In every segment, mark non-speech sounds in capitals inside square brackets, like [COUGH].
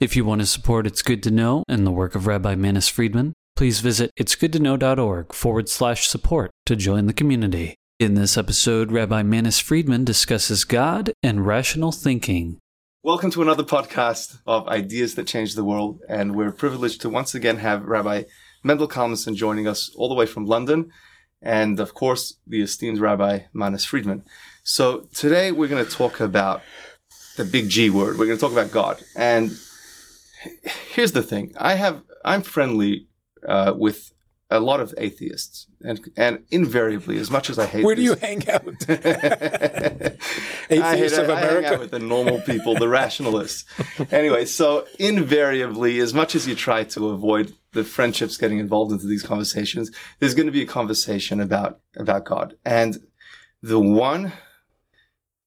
If you want to support It's Good to Know and the work of Rabbi Manis Friedman, please visit it'sgoodtoknow.org forward slash support to join the community. In this episode, Rabbi Manis Friedman discusses God and rational thinking. Welcome to another podcast of Ideas That Change the World. And we're privileged to once again have Rabbi Mendel Kalmenson joining us all the way from London. And of course, the esteemed Rabbi Manis Friedman. So today we're going to talk about the big G word. We're going to talk about God. And here's the thing. I have, I'm friendly, uh, with a lot of atheists and, and invariably, as much as I hate Where do this- you hang out? [LAUGHS] [LAUGHS] Atheists of I hang America. out with the normal people, the rationalists. Anyway, so invariably, as much as you try to avoid the friendships getting involved into these conversations, there's going to be a conversation about about God. And the one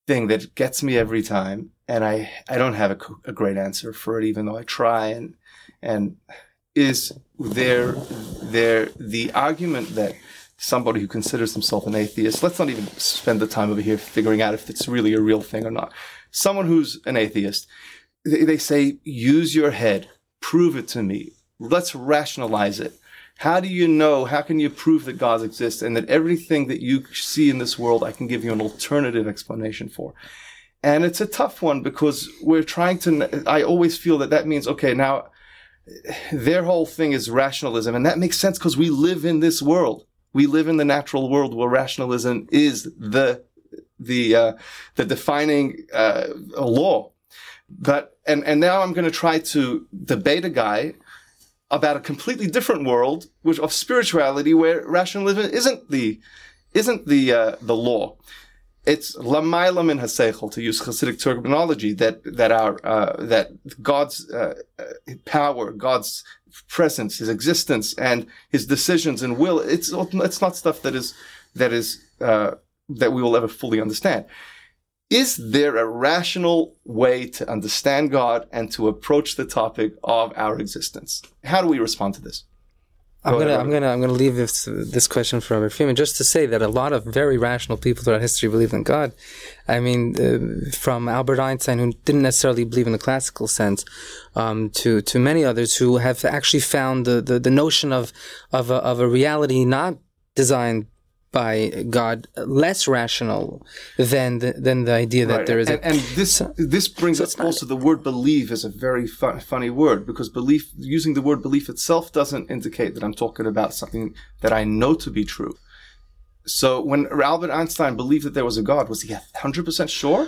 thing that gets me every time, and I I don't have a, a great answer for it, even though I try, and and is there there the argument that somebody who considers himself an atheist, let's not even spend the time over here figuring out if it's really a real thing or not. Someone who's an atheist, they, they say, use your head, prove it to me. Let's rationalize it. How do you know? How can you prove that God exists and that everything that you see in this world, I can give you an alternative explanation for? And it's a tough one because we're trying to, I always feel that that means, okay, now their whole thing is rationalism. And that makes sense because we live in this world. We live in the natural world where rationalism is the, the, uh, the defining, uh, law. But, and, and now I'm going to try to debate a guy about a completely different world, which of spirituality where rationalism isn't the, isn't the, uh, the law it's lamayla min haseichel to use Hasidic terminology that that our uh, that God's uh, uh, power, God's presence, His existence, and His decisions and will. It's it's not stuff that is that is uh, that we will ever fully understand. Is there a rational way to understand God and to approach the topic of our existence? How do we respond to this? I'm gonna, I'm gonna, I'm gonna leave this this question for Rabbi Friedman just to say that a lot of very rational people throughout history believe in God. I mean, uh, from Albert Einstein, who didn't necessarily believe in the classical sense, um, to to many others who have actually found the the, the notion of of a, of a reality not designed by God less rational than the, than the idea that Right. there is and, a and this this brings so up not- also the word believe is a very fu- funny word because belief using the word belief itself doesn't indicate that I'm talking about something that I know to be true. So when Albert Einstein believed that there was a God, was he hundred percent sure?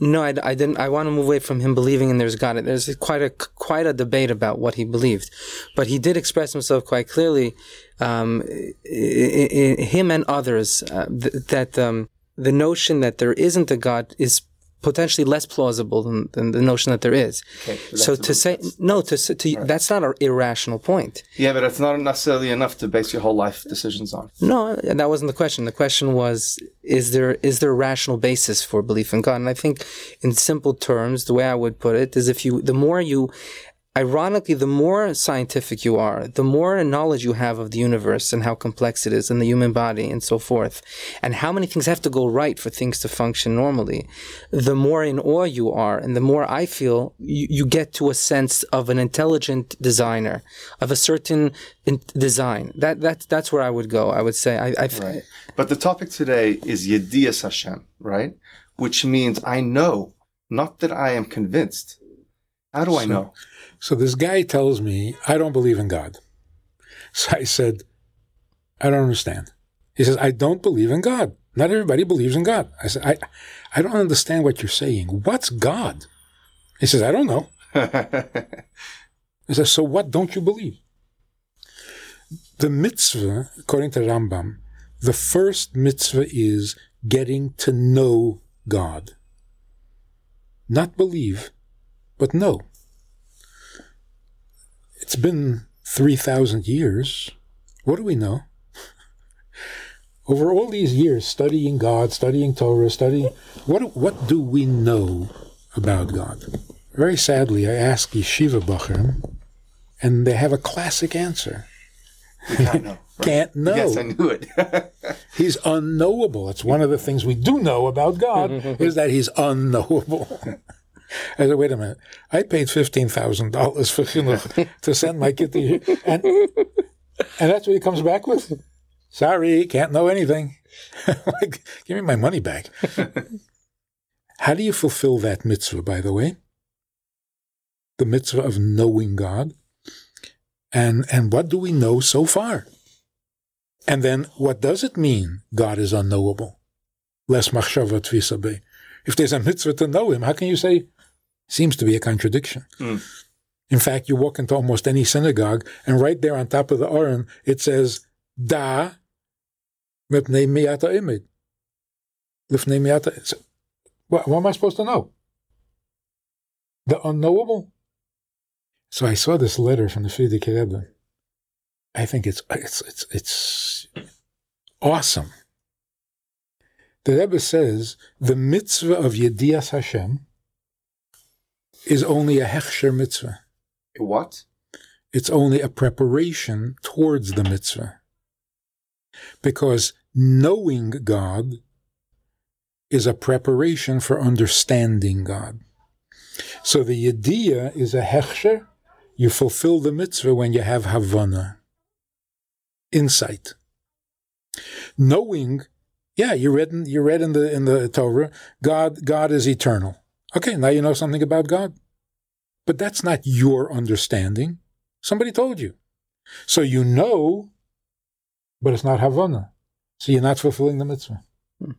No, I, I didn't. I want to move away from him believing in there's God. There's quite a quite a debate about what he believed, but he did express himself quite clearly. Um, i- i- him and others uh, th- that um, the notion that there isn't a God is potentially less plausible than, than the notion that there is. Okay, so to say no, to, s- to that's not an irrational point. Yeah, but it's not necessarily enough to base your whole life decisions on. No, that wasn't the question. The question was: Is there is there a rational basis for belief in God? And I think, in simple terms, the way I would put it is: if you, the more you, ironically, the more scientific you are, the more knowledge you have of the universe and how complex it is, and the human body, and so forth, and how many things have to go right for things to function normally, the more in awe you are, and the more I feel you, you get to a sense of an intelligent designer, of a certain in- design. That that that's where I would go. I would say I, I Right. But the topic today is Yedias Hashem, right? Which means I know, not that I am convinced. How do I know? So this guy tells me, I don't believe in God. So I said, I don't understand. He says, I don't believe in God. Not everybody believes in God. I said, I, I don't understand what you're saying. What's God? He says, I don't know. [LAUGHS] I said, so what don't you believe? The mitzvah, according to Rambam, the first mitzvah is getting to know God. Not believe, but know. It's been 3,000 years, what do we know? [LAUGHS] Over all these years studying God, studying Torah, studying, what, what do we know about God? Very sadly, I ask Yeshiva Bachrim, and they have a classic answer. We can't know. [LAUGHS] Can't know. Yes, I knew it. [LAUGHS] He's unknowable. It's one of the things we do know about God is that he's unknowable. I said, wait a minute. I paid fifteen thousand dollars for chinuch to send my kid to you, and and that's what he comes back with. Sorry, can't know anything. [LAUGHS] like, give me my money back. [LAUGHS] How do you fulfill that mitzvah? By the way, the mitzvah of knowing God, and and what do we know so far? And then what does it mean God is unknowable? Less machshava tvisa be. If there's a mitzvah to know him, how can you say seems to be a contradiction? Hmm. In fact, you walk into almost any synagogue, and right there on top of the Aron, it says Da mipnei miyata imid. Lifnei miyata. So, What, what am I supposed to know? The unknowable? So I saw this letter from the Frierdiker Rebbe. I think it's it's it's it's awesome. The Rebbe says the mitzvah of Yedias Hashem is only a hechsher mitzvah. what? It's only a preparation towards the mitzvah. Because knowing God is a preparation for understanding God. So the Yediyah is a hechsher. You fulfill the mitzvah when you have Havana, insight. Knowing, yeah, you read in, you read in the in the Torah, God God is eternal. Okay, now you know something about God. But that's not your understanding. Somebody told you. So you know, but it's not Havana. So you're not fulfilling the mitzvah. Hmm.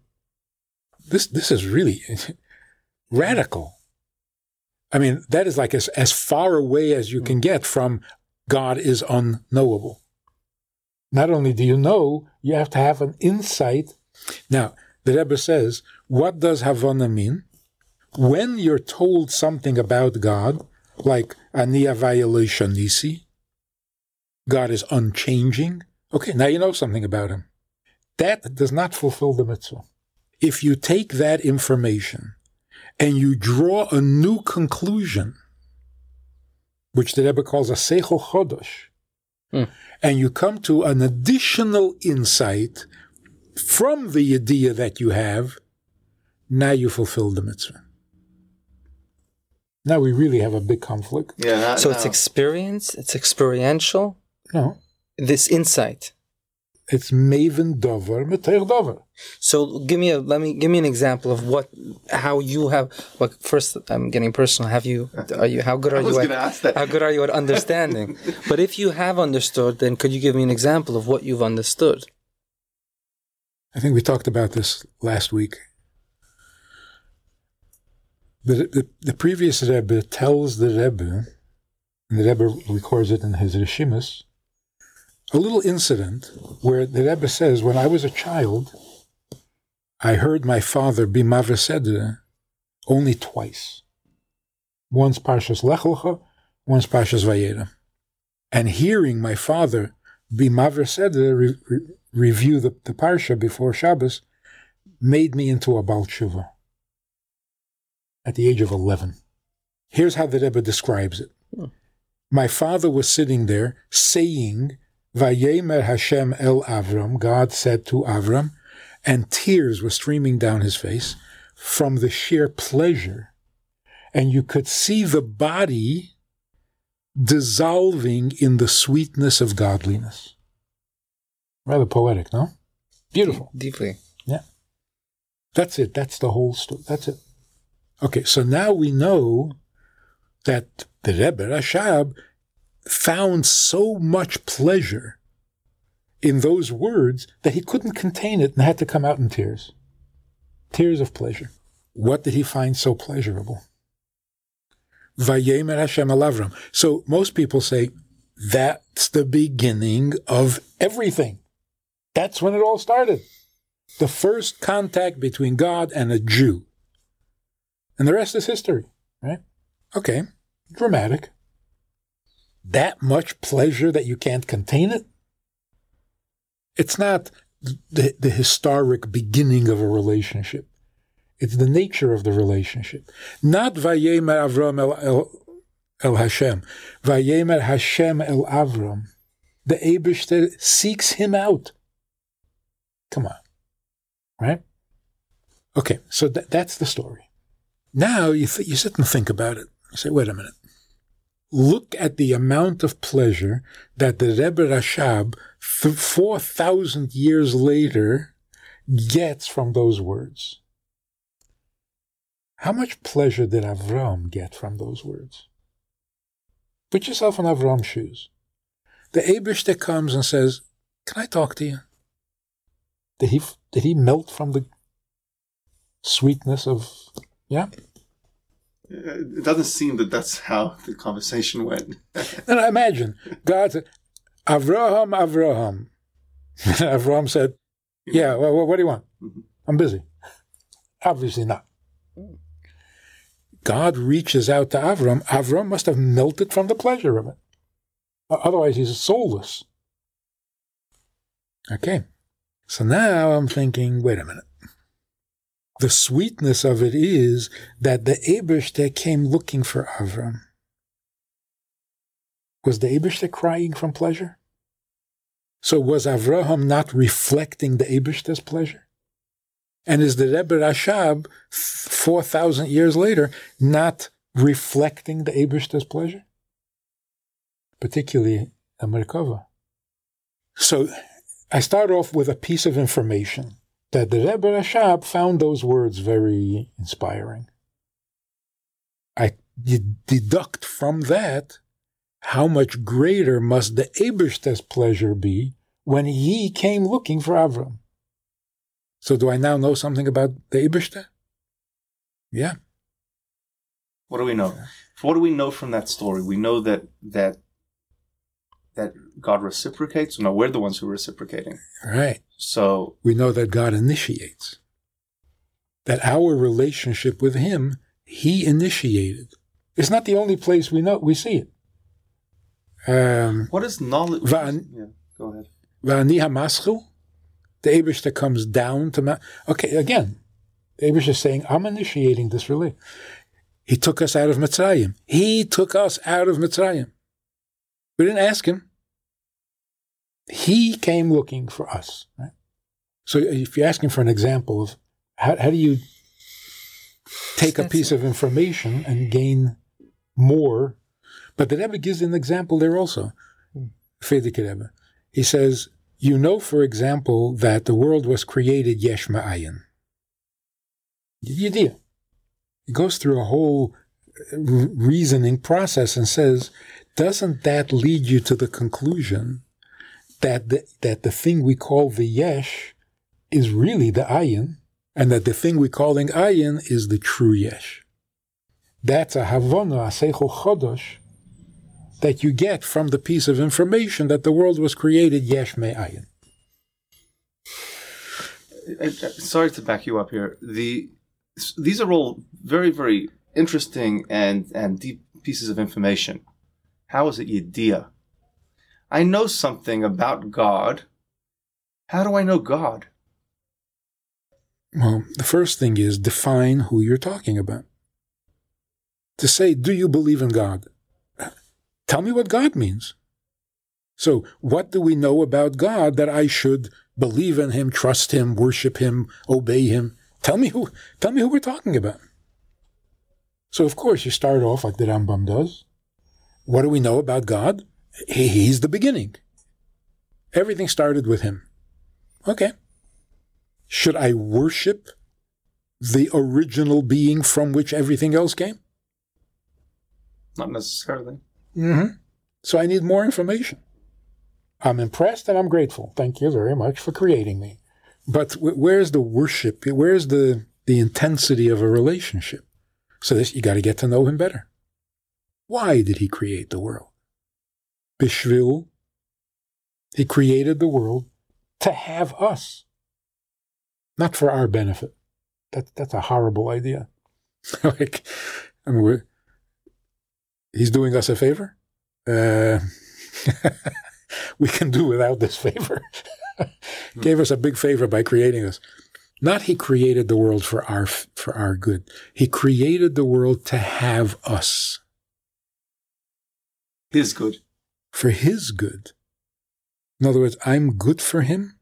This this is really [LAUGHS] radical. I mean, that is like as, as far away as you hmm. can get from God is unknowable. Not only do you know, you have to have an insight. Now, the Rebbe says, what does Havana mean? When you're told something about God, like Ania Lo Shanisi, God is unchanging. Okay, now you know something about him. That does not fulfill the mitzvah. If you take that information and you draw a new conclusion, which the Rebbe calls a seichel chodosh, hmm. and you come to an additional insight from the idea that you have, now you fulfill the mitzvah. Now we really have a big conflict. Yeah. That, So it's experience, it's experiential, No, this insight. it's maven dover meter dover. So give me a let me give me an example of what how you have well first I'm getting personal have you are you how good are I was you gonna at, ask that. how good are you at understanding [LAUGHS] but if you have understood then could you give me an example of what you've understood I think we talked about this last week. The, the, the previous Rebbe tells the Rebbe, and the Rebbe records it in his Rishimus, a little incident where the Rebbe says, When I was a child, I heard my father be Mavaseder only twice. Once Parshas Lech once Parshas Vayera. And hearing my father be Mavaseder re- re- review the, the Parsha before Shabbos made me into a Baal Tshuva at the age of 11. Here's how the Rebbe describes it. Hmm. My father was sitting there saying, Vayemer Hashem el Avram, God said to Avram, and tears were streaming down his face from the sheer pleasure. And you could see the body dissolving in the sweetness of godliness. Rather poetic, no? Beautiful. deeply Yeah. That's it. That's the whole story. That's it. Okay, so now we know that the Rebbe Rashab found so much pleasure in those words that he couldn't contain it and had to come out in tears. Tears of pleasure. What did he find so pleasurable? Vayemer Hashem al Avram. So most people say that's the beginning of everything. That's when it all started the first contact between God and a Jew. And the rest is history, right? Okay, dramatic. that much pleasure that you can't contain it? It's not the, the historic beginning of a relationship. It's the nature of the relationship. Not Vayemer Avram el, el, el Hashem. Vayemer Hashem el Avram. The Abishter seeks him out. Come on. Right? Okay, so th- that's the story. Now you, th- you sit and think about it. You say, wait a minute. Look at the amount of pleasure that the Rebbe Rashab, th- 4,000 years later, gets from those words. How much pleasure did Avram get from those words? Put yourself in Avram's shoes. The Abishter comes and says, Can I talk to you? Did he, did he melt from the sweetness of, yeah? Uh, it doesn't seem that that's how the conversation went. [LAUGHS] And I imagine God said, Avraham, Avraham. [LAUGHS] Avraham said, Yeah, well, what do you want? Mm-hmm. I'm busy. Obviously not. God reaches out to Avram. Avram must have melted from the pleasure of it. Otherwise, he's soulless. Okay. So now I'm thinking, wait a minute. The sweetness of it is that the Abishter came looking for Avram. Was the Abishter crying from pleasure? So was Avraham not reflecting the Abishter's pleasure? And is the Rebbe Rashab, 4,000 years later, not reflecting the Abishter's pleasure? Particularly a Merkava. So I start off with a piece of information that the Rebbe Rashab found those words very inspiring. I de- deduct from that how much greater must the Abishter's pleasure be when he came looking for Avram. So do I now know something about the Abishter? Yeah. What do we know? What do we know from that story? We know that that that God reciprocates. No, we're the ones who are reciprocating. Right. So We know that God initiates. That our relationship with him, he initiated. It's not the only place we know we see it. Um, what is knowledge? Van- yeah, go ahead. Va'ani hamaschu, the Abishter comes down to ma- Okay, again, the is saying, I'm initiating this relay. He took us out of Mitzrayim. He took us out of Mitzrayim. We didn't ask him. He came looking for us. Right? So if you're asking for an example of how, how do you take a piece of information and gain more, but the Rebbe gives an example there also. Frierdiker Rebbe. He says, you know, for example, that the world was created yesh ma'ayin. You do. He goes through a whole uh, reasoning process and says, doesn't that lead you to the conclusion that the, that the thing we call the yesh is really the ayin, and that the thing we're calling ayin is the true yesh? That's a havana, a seichel chodosh, that you get from the piece of information that the world was created yesh me'ayin. Uh, uh, Sorry to back you up here. The these are all very very interesting and and deep pieces of information. How is it yediyah? I know something about God. How do I know God? Well, the first thing is define who you're talking about. To say, do you believe in God? Tell me what God means. So, what do we know about God that I should believe in Him, trust Him, worship Him, obey Him? Tell me who. Tell me who we're talking about. So, of course, you start off like the Rambam does. What do we know about God? He's the beginning. Everything started with Him. Okay. Should I worship the original being from which everything else came? Not necessarily. Mm-hmm. So I need more information. I'm impressed and I'm grateful. Thank you very much for creating me. But where's the worship? Where's the, the intensity of a relationship? So this, you got to get to know him better. Why did he create the world? Bishvil, he created the world to have us, not for our benefit. That, that's a horrible idea. [LAUGHS] like, I mean, he's doing us a favor? uh, [LAUGHS] we can do without this favor. [LAUGHS] Gave us a big favor by creating us. Not he created the world for our for our good. He created the world to have us His good. for his good. In other words, I'm good for him.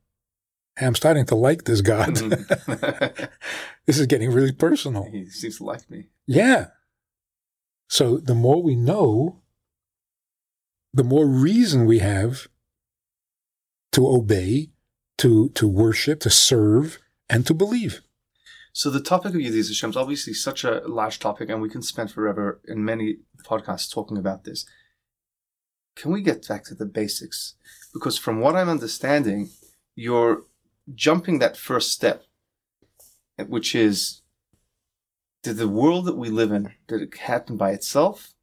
I'm starting to like this God. Mm-hmm. [LAUGHS] this is getting really personal. he seems to like me. Yeah. So the more we know, the more reason we have to obey, to to worship, to serve, and to believe. So the topic of Yedias Hashem is obviously such a large topic, and we can spend forever in many podcasts talking about this. Can we get back to the basics? Because from what I'm understanding, you're jumping that first step, which is did the world that we live in did it happen by itself,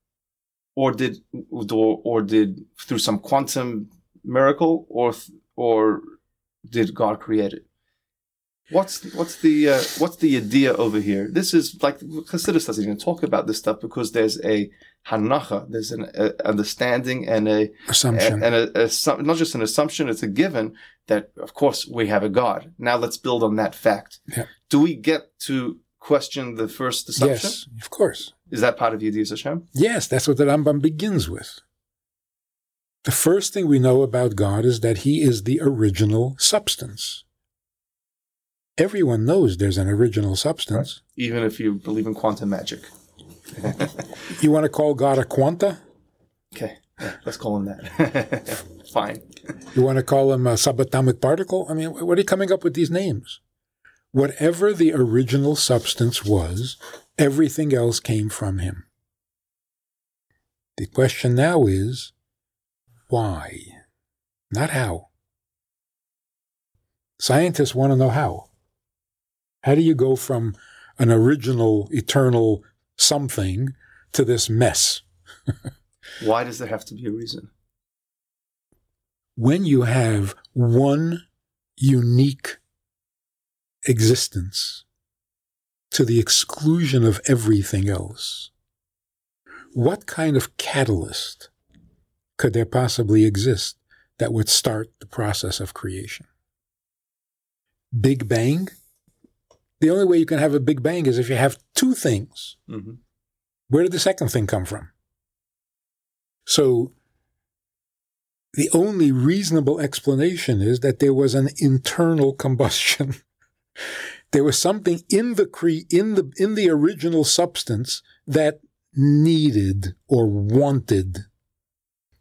or did or, or did through some quantum miracle, or or did God create it? What's what's the uh, what's the idea over here? This is like Chassidus doesn't even talk about this stuff because there's a hanacha, there's an a understanding and a Assumption. and a, a, not just an assumption, it's a given that of course we have a God. Now let's build on that fact. Yeah. Do we get to question the first assumption? yes, of course. Is that part of Yediyas Hashem? Yes, that's what the Rambam begins with. The first thing we know about God is that He is the original substance. Everyone knows there's an original substance. Even if you believe in quantum magic. [LAUGHS] You want to call God a quanta? Okay, let's call him that. [LAUGHS] Fine. You want to call him a subatomic particle? I mean, what are you coming up with these names? Whatever the original substance was, everything else came from him. The question now is why? Not how. Scientists want to know how. How do you go from an original, eternal something to this mess? [LAUGHS] Why does there have to be a reason? when you have one unique existence to the exclusion of everything else, what kind of catalyst could there possibly exist that would start the process of creation? Big Bang? The only way you can have a Big Bang is if you have two things. hmm Where did the second thing come from? So, the only reasonable explanation is that there was an internal combustion. [LAUGHS] there was something in the cre- in the in the original substance that needed or wanted,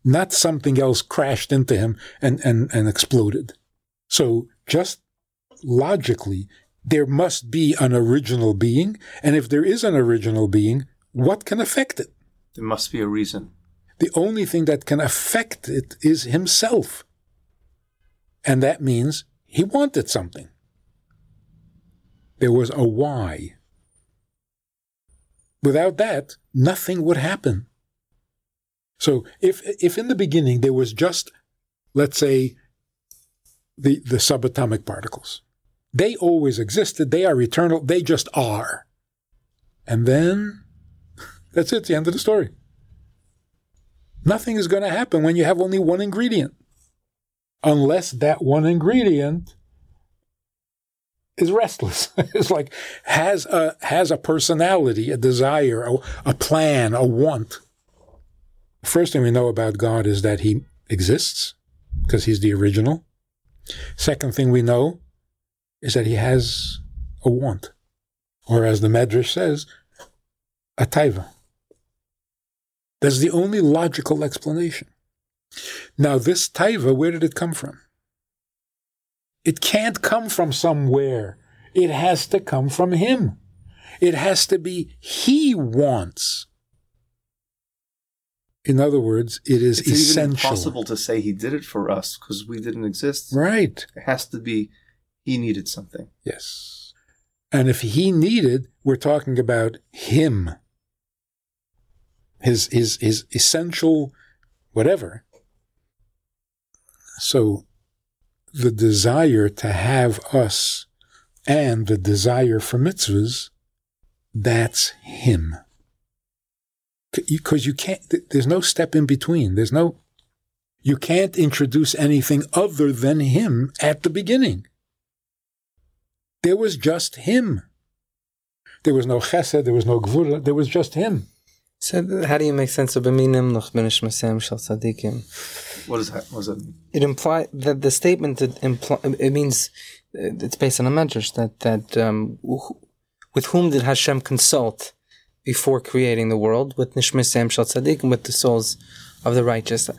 not something else crashed into him and and, and exploded. So, just logically, there must be an original being, and if there is an original being, what can affect it? There must be a reason. The only thing that can affect it is himself. And that means he wanted something. There was a why. Without that, nothing would happen. So if if in the beginning there was just, let's say, the, the subatomic particles, they always existed, they are eternal, they just are. And then [LAUGHS] that's it, the end of the story. Nothing is going to happen when you have only one ingredient. Unless that one ingredient is restless. [LAUGHS] it's like has a has a personality, a desire, a, a plan, a want. First thing we know about God is that he exists because he's the original. Second thing we know is that he has a want. Or as the Medrash says, a taiva. That's the only logical explanation. Now, this taiva, where did it come from? It can't come from somewhere. It has to come from him. It has to be he wants. In other words, it is It's essential. impossible to say he did it for us because we didn't exist. Right. It has to be he needed something. Yes. And if he needed, we're talking about him. His his his essential whatever. So the desire to have us and the desire for mitzvahs, that's him. because you can't. There's no step in between. There's no. You can't introduce anything other than him at the beginning. There was just him. There was no chesed. There was no gvura. There was just him. So how do you make sense of b'minim noch b'nish masem shel tzadikim? What does that? What does that mean? It imply that the statement that imply it means uh, it's based on a medrash that that um, wh- with whom did Hashem consult before creating the world with nishmasem shel tzadikim with the souls of the righteous.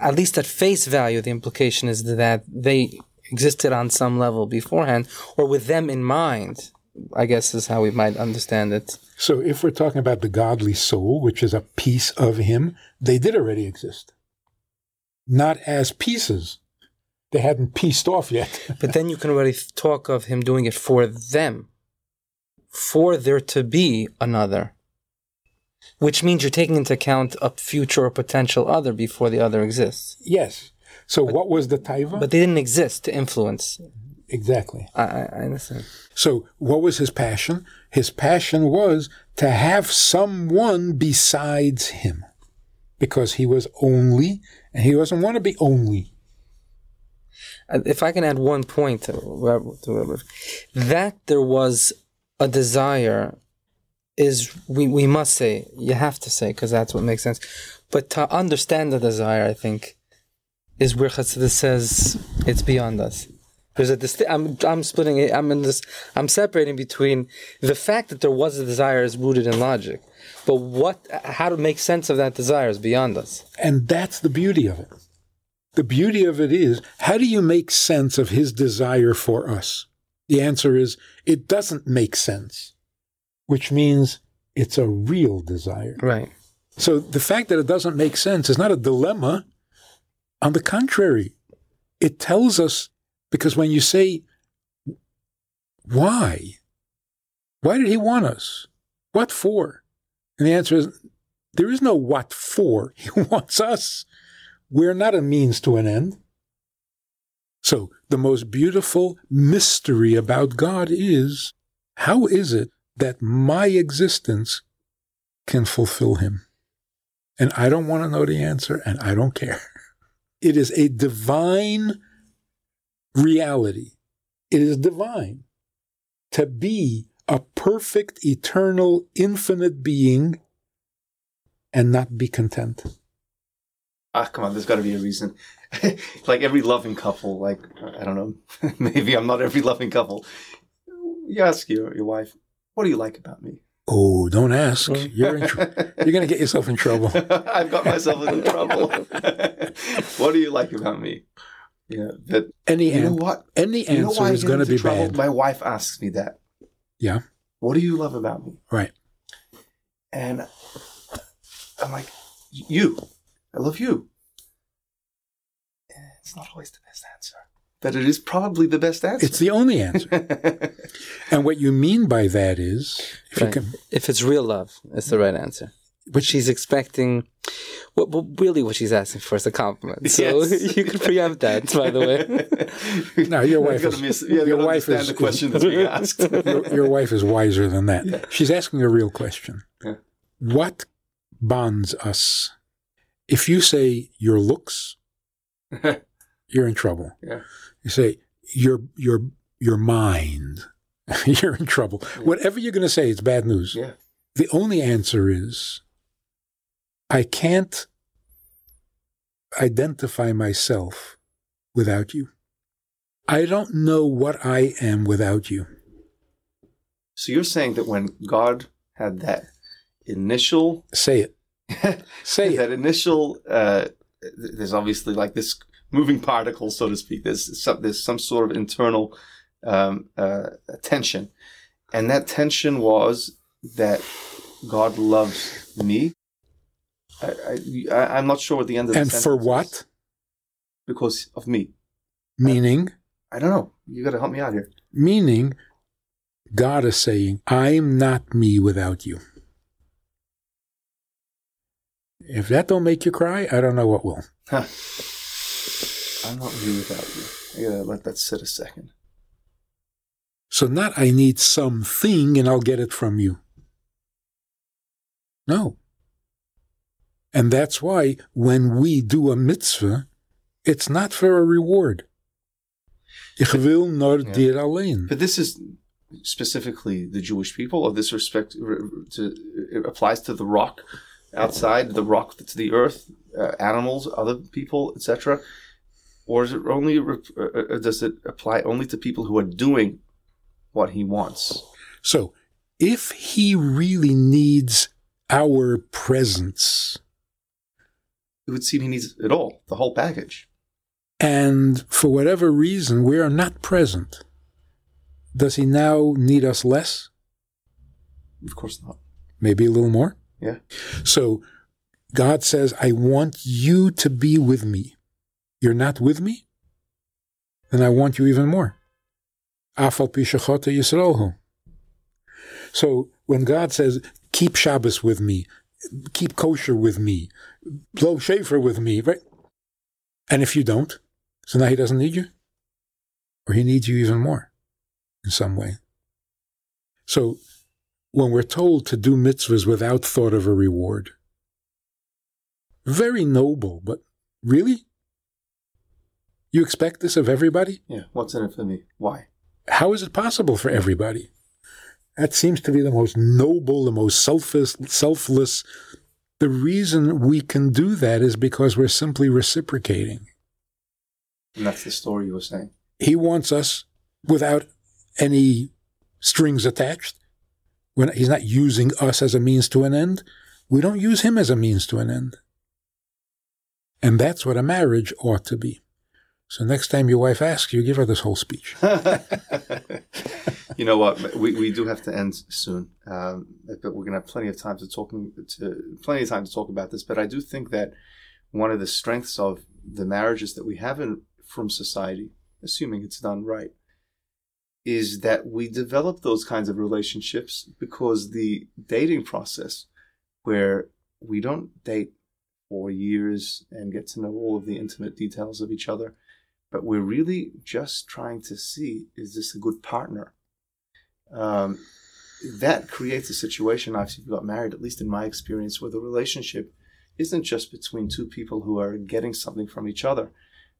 At least at face value, the implication is that they existed on some level beforehand, or with them in mind. I guess is how we might understand it. So if we're talking about the godly soul, which is a piece of him, they did already exist. Not as pieces. They hadn't pieced off yet. [LAUGHS] But then you can already talk of him doing it for them, for there to be another, which means you're taking into account a future or potential other before the other exists. yes. So what was the taiva? But they didn't exist to influence. exactly. I, I I understand. So what was his passion? His passion was to have someone besides him. Because he was only, and he doesn't want to be only. Uh, If I can add one point to whatever- to whatever- that there was a desire is we, we must say you have to say because that's what makes sense but to understand the desire i think is where Chassidus says it's beyond us there's a disti- I'm, I'm splitting it i'm in this i'm separating between the fact that there was a desire is rooted in logic but what how to make sense of that desire is beyond us And that's the beauty of it. The beauty of it is, how do you make sense of his desire for us? The answer is, it doesn't make sense, which means it's a real desire. right So the fact that it doesn't make sense is not a dilemma. On the contrary, it tells us because when you say, why? Why did he want us? What for? And the answer is, there is no what for. [LAUGHS] He wants us. We're not a means to an end. So the most beautiful mystery about God is, how is it that my existence can fulfill him? And I don't want to know the answer, and I don't care. It is a divine reality. It is divine to be a perfect, eternal, infinite being and not be content. Ah, come on, there's got to be a reason. [LAUGHS] like every loving couple, like I don't know, [LAUGHS] maybe I'm not every loving couple. You ask your your wife, "What do you like about me?" Oh, don't ask. You're in tr- you're going to get yourself in trouble. [LAUGHS] I've got myself in [LAUGHS] trouble. [LAUGHS] what do you like about me? Yeah, but Any you know an- what? any You know answer is going to be trouble? bad. My wife asks me that. Yeah, What do you love about me? right. And I'm like, you. I love you. It's not always the best answer, but it is probably the best answer. It's the only answer. [LAUGHS] and what you mean by that is, if you Right. can, if it's real love it's the right answer but she's expecting well, well, really what she's asking for is a compliment so Yes. [LAUGHS] you can preempt that by the way [LAUGHS] No, your wife I've is- miss, yeah, your wife understand is- the question that's being asked. your, your wife is wiser than that. She's asking a real question. Yeah. What bonds us? If you say your looks, you're in trouble. Yeah. You say your your your mind, [LAUGHS] you're in trouble. Whatever you're going to say, it's bad news. yeah. The only answer is I can't identify myself without you. I don't know what I am without you. So you're saying that when God had that initial, Say it. [LAUGHS] Say that it. initial, uh, there's obviously like this moving particle, so to speak. There's some, there's some sort of internal um, uh, tension, and that tension was that God loves me. I, I, I- I'm not sure what the end of the And for sentence is. what? Because of me. Meaning, I don't know. You got to help me out here. meaning God is saying, I'm not me without you. If that don't make you cry, I don't know what will. Huh. I'm not me without you. I gotta let that sit a second. So not I need something and I'll get it from you. No. And that's why when we do a mitzvah, it's not for a reward. Ich will nur dir allein. But this is specifically the Jewish people, or this respect to it applies to the rock outside, the rock to the earth, uh, animals, other people, etc. Or is it only uh, uh, does it apply only to people who are doing what he wants? So, if he really needs our presence, It would seem he needs it all, the whole package. and for whatever reason we are not present, does he now need us less? Of course not. Maybe a little more? Yeah. So God says, I want you to be with me. You're not with me? Then I want you even more. So when God says, keep Shabbos with me, keep kosher with me, blow shofar with me, right? And if you don't, so now he doesn't need you? Or he needs you even more in some way. So when we're told to do mitzvahs without thought of a reward, very noble, but really? You expect this of everybody? Yeah. What's in it for me? Why? How is it possible for everybody? That seems to be the most noble, the most selfless, selfless. The reason we can do that is because we're simply reciprocating. And that's the story you were saying. He wants us without any strings attached. When he's not using us as a means to an end, we don't use him as a means to an end. And that's what a marriage ought to be. So next time your wife asks you, give her this whole speech. [LAUGHS] [LAUGHS] you know what? We, we do have to end soon, um, but we're going to have plenty of time to talk to plenty of time to talk about this. But I do think that one of the strengths of the marriages that we have in from society, assuming it's done right, is that we develop those kinds of relationships because the dating process, where we don't date for years and get to know all of the intimate details of each other, but we're really just trying to see is this a good partner? Um, that creates a situation, after you got married, at least in my experience, where the relationship isn't just between two people who are getting something from each other,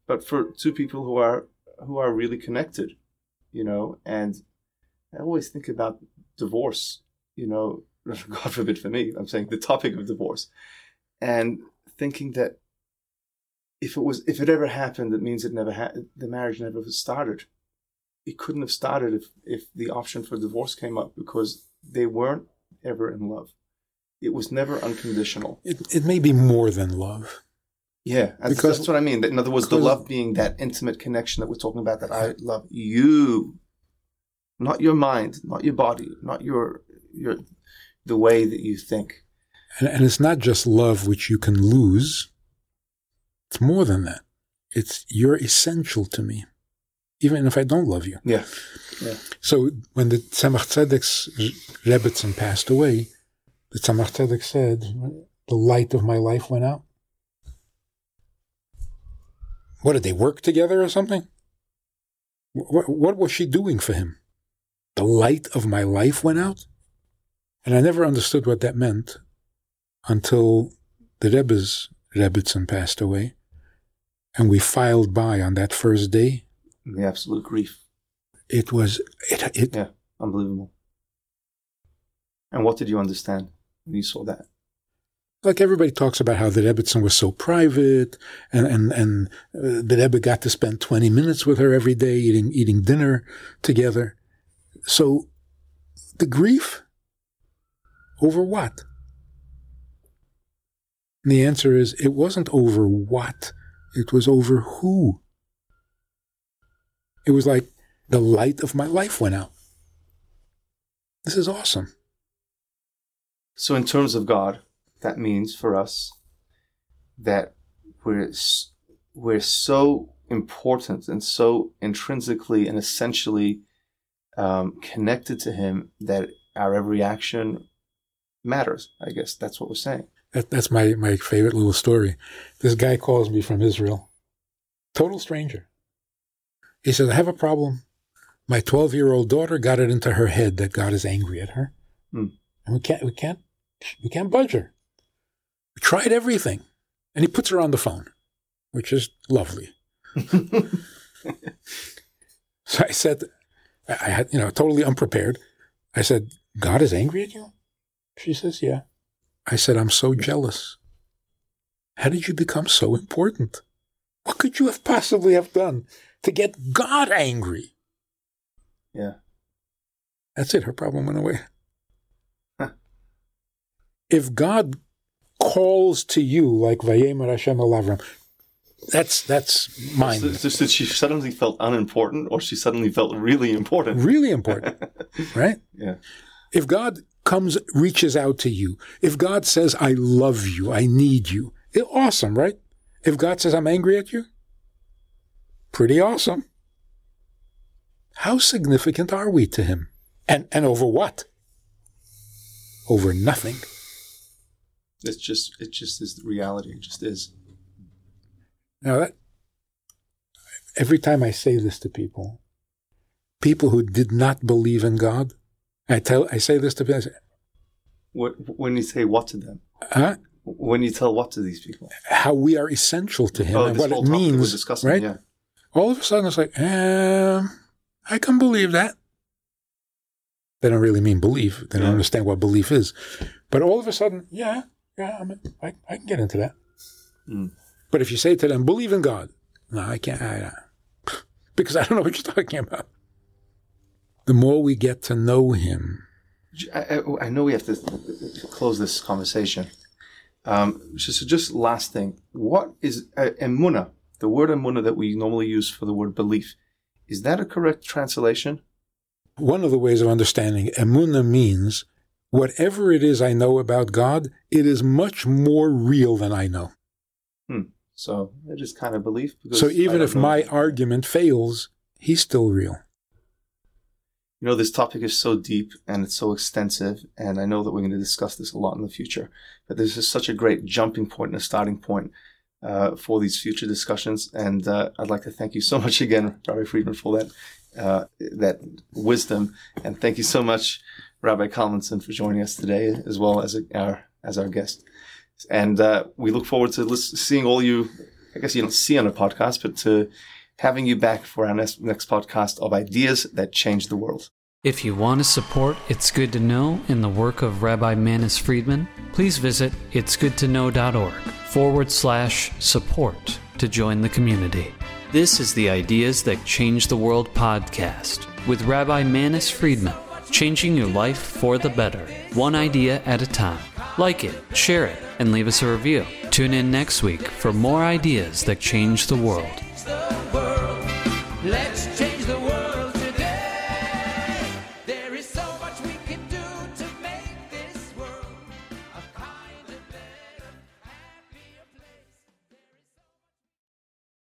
but for two people who are who are really connected, you know. And I always think about divorce, you know, [LAUGHS] God forbid for me, I'm saying the topic of divorce, and thinking that if it was if it ever happened, it means it never had the marriage never started. It couldn't have started if if the option for divorce came up because they weren't ever in love. It was never unconditional. It, it may be more than love. Yeah, that's, Because- that's what I mean. In other words, the love being that intimate connection that we're talking about. That I love you, not your mind, not your body, not your your the way that you think. And, and it's not just love which you can lose. It's more than that. It's you're essential to me, even if I don't love you. Yeah, So when the Tzemach Tzedek's Rebbetzin passed away, the Tzemach Tzedek said, "The light of my life went out." What did they work together or something? What, what was she doing for him? The light of my life went out, and I never understood what that meant until the Rebbe's Rebbetzin passed away, and we filed by on that first day. the absolute grief. It was it, it Yeah, unbelievable. And what did you understand when you saw that? like everybody talks about how the Rebbetzin was so private, and and and uh, the Rebbe got to spend twenty minutes with her every day, eating eating dinner together. So, the grief over what? And the answer is it wasn't over what; it was over who. It was like the light of my life went out. This is awesome. So, in terms of God, that means for us that we're we're so important and so intrinsically and essentially um, connected to Him that our every action matters. I guess that's what we're saying. That, that's my, my favorite little story. This guy calls me from Israel. Total stranger. He says, I have a problem. My 12 year old daughter got it into her head that God is angry at her. Hmm. And we can't, we can't, we can't budge her. We tried everything. And he puts her on the phone, which is lovely. [LAUGHS] so I said, I I had, you know, totally unprepared. I said, God is angry at you? She says, Yeah. I said, I'm so jealous. How did you become so important? What could you have possibly have done to get God angry? Yeah. That's it. Her problem went away. Huh. If God calls to you like Vayemer Hashem el Avram, that's that's mine. So, so- so she suddenly felt unimportant, or she suddenly felt really important. Really important, [LAUGHS] right? Yeah. If God comes, reaches out to you, if God says, I love you, I need you, it, awesome, right? If God says, I'm angry at you, pretty awesome. How significant are we to Him? And, and over what? Over nothing. It's just, it just is the reality. It just is. Now that every time I say this to people, people who did not believe in God, I tell I say this to people. Say, What, when you say what to them, huh? when you tell what to these people, How we are essential to Him oh, and what it means, discussing, right? Yeah. All of a sudden, it's like, um, I can believe that. They don't really mean belief. They don't Yeah. understand what belief is. But all of a sudden, yeah, yeah, I'm, I, I can get into that. Mm. But if you say to them, believe in God, no, I can't. I, I- [LAUGHS] because I don't know what you're talking about. The more we get to know Him, I, I- know we have to close this conversation. Um, so, so just last thing, what is uh, emuna? The word emuna that we normally use for the word belief, is that a correct translation? one of the ways of understanding emuna means whatever it is I know about God, it is much more real than I know. So it is kind of belief. Because So even if my argument fails, he's still real. You know, this topic is so deep and it's so extensive, and I know that we're going to discuss this a lot in the future. But this is such a great jumping point and a starting point uh, for these future discussions. And uh, I'd like to thank you so much again, Rabbi Friedman, for that uh, that wisdom, and thank you so much, Rabbi Kalmenson, for joining us today, as well as our as our guest. And uh, we look forward to seeing all you. I guess you don't see on a podcast, but to having you back for our next, next podcast of ideas that change the world. If you want to support It's Good to Know in the work of Rabbi Manis Friedman, please visit itsgoodtoknow.org forward slash support to join the community. This is the Ideas That Change the World podcast with Rabbi Manis Friedman, changing your life for the better, one idea at a time. Like it, share it, and leave us a review. Tune in next week for more ideas that change the world. Let's change the world.